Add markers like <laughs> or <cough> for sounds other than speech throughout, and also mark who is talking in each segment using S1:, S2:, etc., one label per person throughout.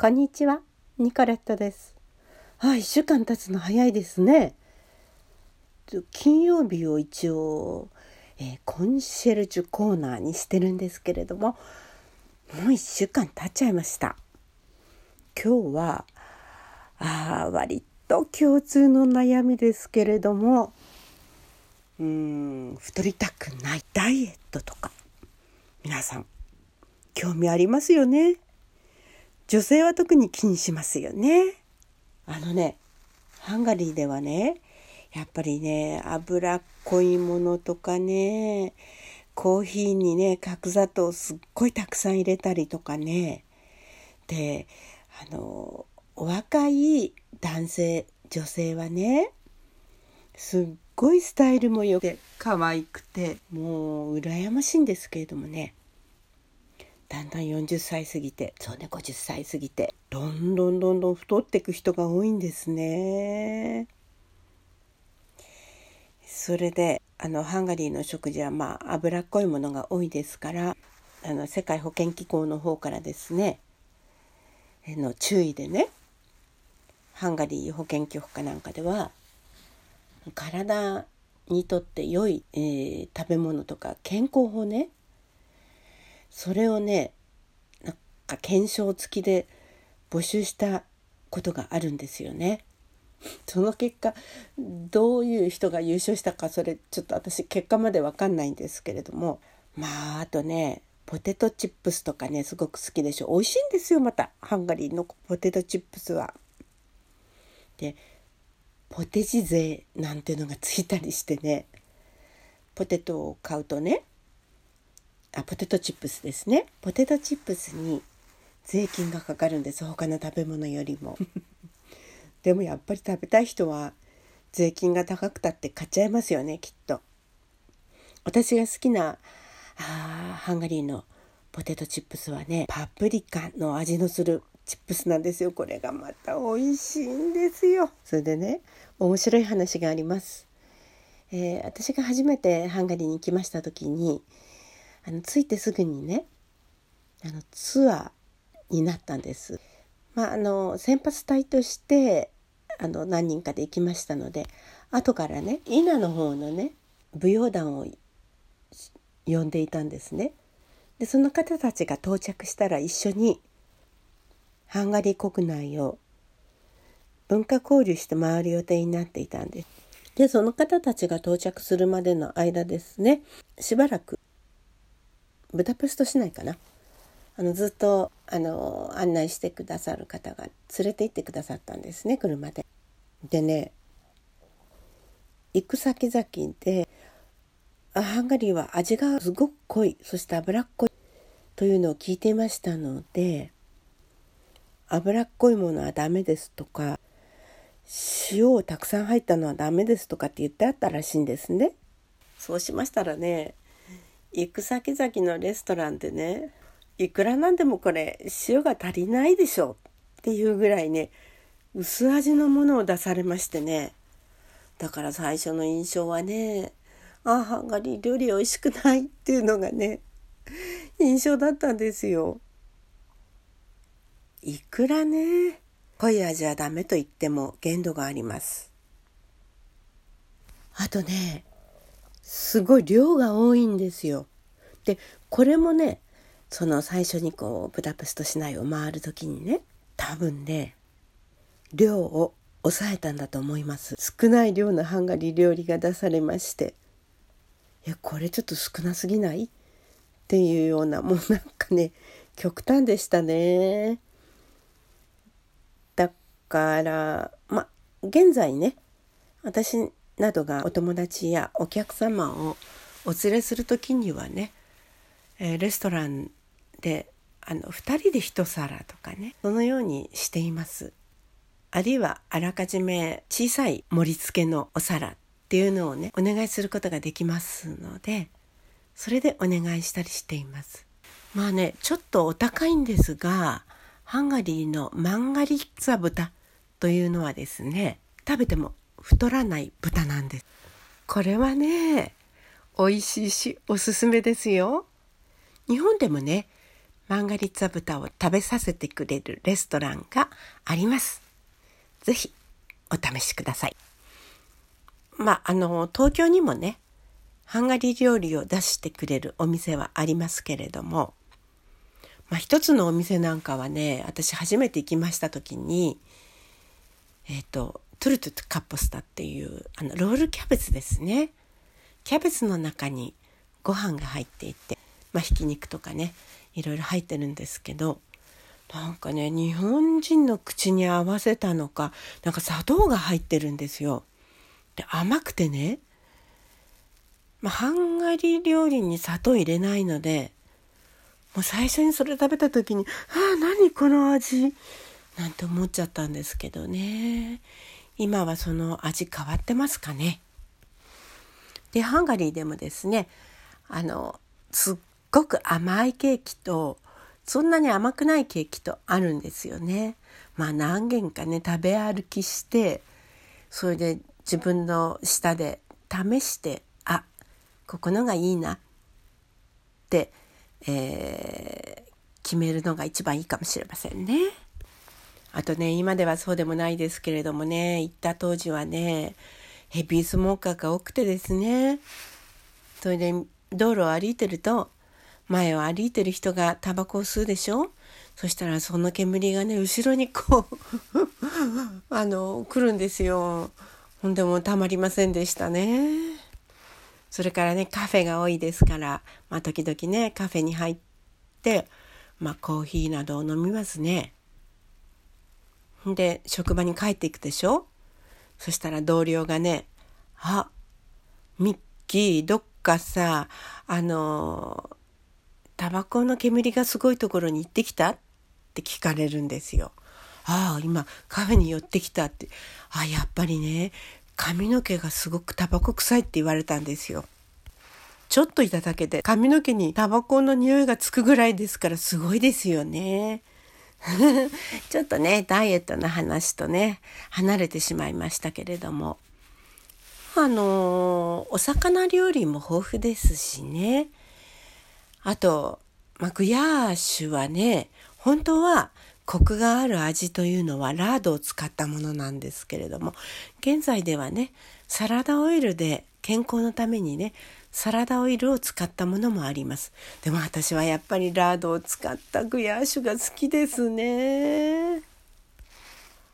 S1: こんにちは、ニコレットです。あ、一週間経つの早いですね。金曜日を一応、えーコンシェルジュコーナーにしてるんですけれども、もう一週間経っちゃいました。今日は、あ割と共通の悩みですけれども、うーん、太りたくないダイエットとか、皆さん、興味ありますよね。女性は特に気にしますよね。あのね、ハンガリーではね、やっぱりね、脂っこいものとかね、コーヒーにね、角砂糖すっごいたくさん入れたりとかね。で、あの、お若い男性、女性はね、すっごいスタイルも良くて可愛くて、もう羨ましいんですけれどもね。だんだん40歳過ぎてそうね50歳過ぎてどんどんどんどん太っていく人が多いんですね。それであのハンガリーの食事はまあ脂っこいものが多いですからあの世界保健機構の方からですねの注意でねハンガリー保健局かなんかでは体にとって良い、えー食べ物とか健康法ねそれをねなんか検証付きで募集したことがあるんですよね。その結果どういう人が優勝したかそれちょっと私結果まで分かんないんですけれどもまああとねポテトチップスとかねすごく好きでしょ美味しいんですよまたハンガリーのポテトチップスは。でポテチ税なんていうのがついたりしてねポテトを買うとねあポテトチップスですね。ポテトチップスに税金がかかるんです。他の食べ物よりも。<laughs> でもやっぱり食べたい人は税金が高くたって買っちゃいますよねきっと。私が好きなあーハンガリーのポテトチップスはねパプリカの味のするチップスなんですよ。これがまた美味しいんですよ。それでね面白い話があります。えー私が初めてハンガリーに来ました時にあの着いてすぐにねあのツアーになったんです。まあ、あの先発隊としてあの何人かで行きましたので後からね伊那の方のね舞踊団を呼んでいたんですね。でその方たちが到着したら一緒にハンガリー国内を文化交流して回る予定になっていたんです。でその方たちが到着するまでの間ですねしばらくブダペスト市内かなあのずっとあの案内してくださる方が連れて行ってくださったんですね車で。でね行く先々でハンガリーは味がすごく濃いそして脂っこいというのを聞いていましたので脂っこいものはダメですとか塩をたくさん入ったのはダメですとかって言ってあったらしいんですね。そうしましたらね行く先々のレストランでねいくらなんでもこれ塩が足りないでしょっていうぐらいね薄味のものを出されましてねだから最初の印象はねあハンガリー料理美味しくないっていうのがね印象だったんですよ。いくらね濃い味はダメと言っても限度があります。あとねすごい量が多いんですよ。でこれもねその最初にこうブダペスト市内を回る時にね多分ね量を抑えたんだと思います少ない量のハンガリー料理が出されましていやこれちょっと少なすぎないっていうようなもうなんかね極端でしたねだからまあ現在ね私などがお友達やお客様をお連れする時にはね、えーレストランであの2人で1皿とかねそのようにしています。あるいはあらかじめ小さい盛り付けのお皿っていうのをねお願いすることができますのでそれでお願いしたりしています。まあねちょっとお高いんですがハンガリーのマンガリッツァ豚というのはですね食べても太らない豚なんです。これはね美味しいしおすすめですよ。日本でもねマンガリッツァ豚を食べさせてくれるレストランがあります。ぜひお試しください。まあ、あの、東京にもね、ハンガリー料理を出してくれるお店はありますけれども、まあ、一つのお店なんかはね、私初めて行きました時に、えっ、ー、と、トゥルトゥトカッポスタっていう、あの、ロールキャベツですね。キャベツの中にご飯が入っていて、まあ、ひき肉とかね、いろいろ入ってるんですけど、なんかね、日本人の口に合わせたのか、なんか砂糖が入ってるんですよ。で、甘くてね、まあ、ハンガリー料理に砂糖入れないので、もう最初にそれ食べた時に「ああ何この味」なんて思っちゃったんですけどね今はその味変わってますかね？でハンガリーでもですねあのすっごく甘いケーキとそんなに甘くないケーキとあるんですよね。まあ何軒かね食べ歩きしてそれで自分の舌で試してあここのがいいなってえー、決めるのが一番いいかもしれませんね。あとね、今ではそうでもないですけれどもね、行った当時はね、ヘビースモーカーが多くてですね、それで道路を歩いてると、前を歩いてる人がタバコを吸うでしょ？そしたらその煙がね、後ろにこう <laughs> あの、来るんですよ。ほんでもたまりませんでしたね。それからね、カフェが多いですから、まあ時々ね、カフェに入って、まあコーヒーなどを飲みますね。で、職場に帰っていくでしょ？そしたら同僚がね、あ、ミッキー、どっかさ、あの、タバコの煙がすごいところに行ってきた？って聞かれるんですよ。ああ、今カフェに寄ってきたって。あやっぱりね、髪の毛がすごくタバコ臭いって言われたんですよ。ちょっといただけで髪の毛にタバコの匂いがつくぐらいですからすごいですよね。<laughs> ちょっとね、ダイエットの話とね、離れてしまいましたけれども。あのお魚料理も豊富ですしね。あと、まあ、グヤーシュはね、本当はコクがある味というのはラードを使ったものなんですけれども現在ではねサラダオイルで健康のためにねサラダオイルを使ったものもあります。でも私はやっぱりラードを使ったグヤーシュが好きですね。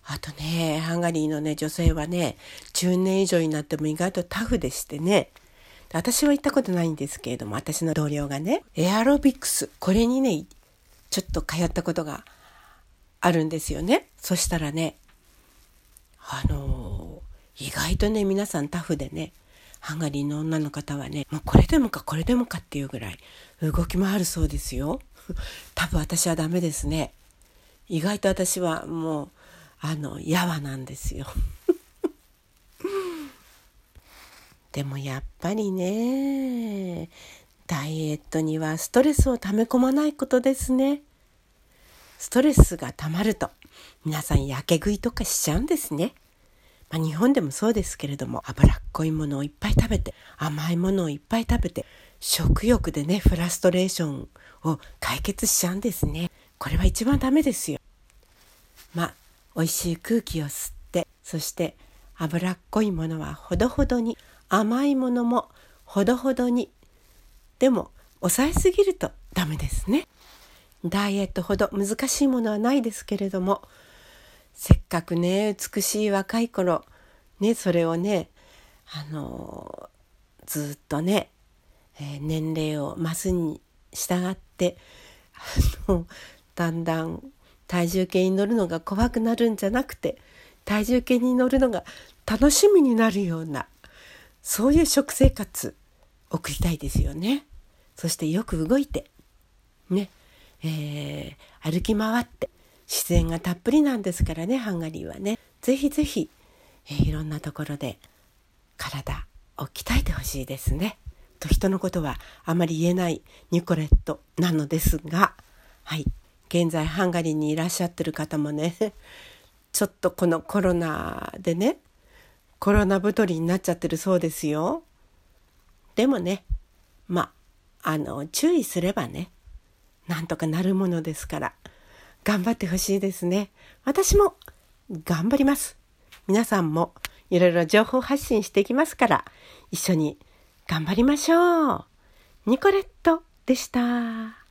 S1: あとねハンガリーのね女性はね10年以上になっても意外とタフでしてね。私は行ったことないんですけれども私の同僚がねエアロビクスこれにねちょっと通ったことがあるんですよね。そしたらね、あのー、意外とね、皆さんタフでね、ハンガリーの女の方はね、もうこれでもかこれでもかっていうぐらい動き回るそうですよ。<laughs> 多分私はダメですね。意外と私はもう、あの、やわなんですよ。<laughs> でもやっぱりね、ダイエットにはストレスを溜め込まないことですね。ストレスが溜まると皆さんやけ食いとかしちゃうんですね。まあ、日本でもそうですけれども脂っこいものをいっぱい食べて甘いものをいっぱい食べて食欲でねフラストレーションを解決しちゃうんですね。これは一番ダメですよ。まあ美味しい空気を吸ってそして脂っこいものはほどほどに甘いものもほどほどにでも抑えすぎるとダメですね。ダイエットほど難しいものはないですけれどもせっかくね美しい若い頃ねそれをねあのずっとね、えー、年齢を増すに従ってあのだんだん体重計に乗るのが怖くなるんじゃなくて体重計に乗るのが楽しみになるようなそういう食生活送りたいですよね。そしてよく動いてねえー、歩き回って自然がたっぷりなんですからねハンガリーはねぜひぜひ、え、いろんなところで体を鍛えてほしいですね。と人のことはあまり言えないニコレットなのですがはい現在ハンガリーにいらっしゃってる方もね <laughs> ちょっとこのコロナでねコロナ太りになっちゃってるそうですよ。でもねまああの注意すればねなんとかなるものですから頑張ってほしいですね。私も頑張ります。皆さんもいろいろ情報発信していきますから一緒に頑張りましょう。ニコレットでした。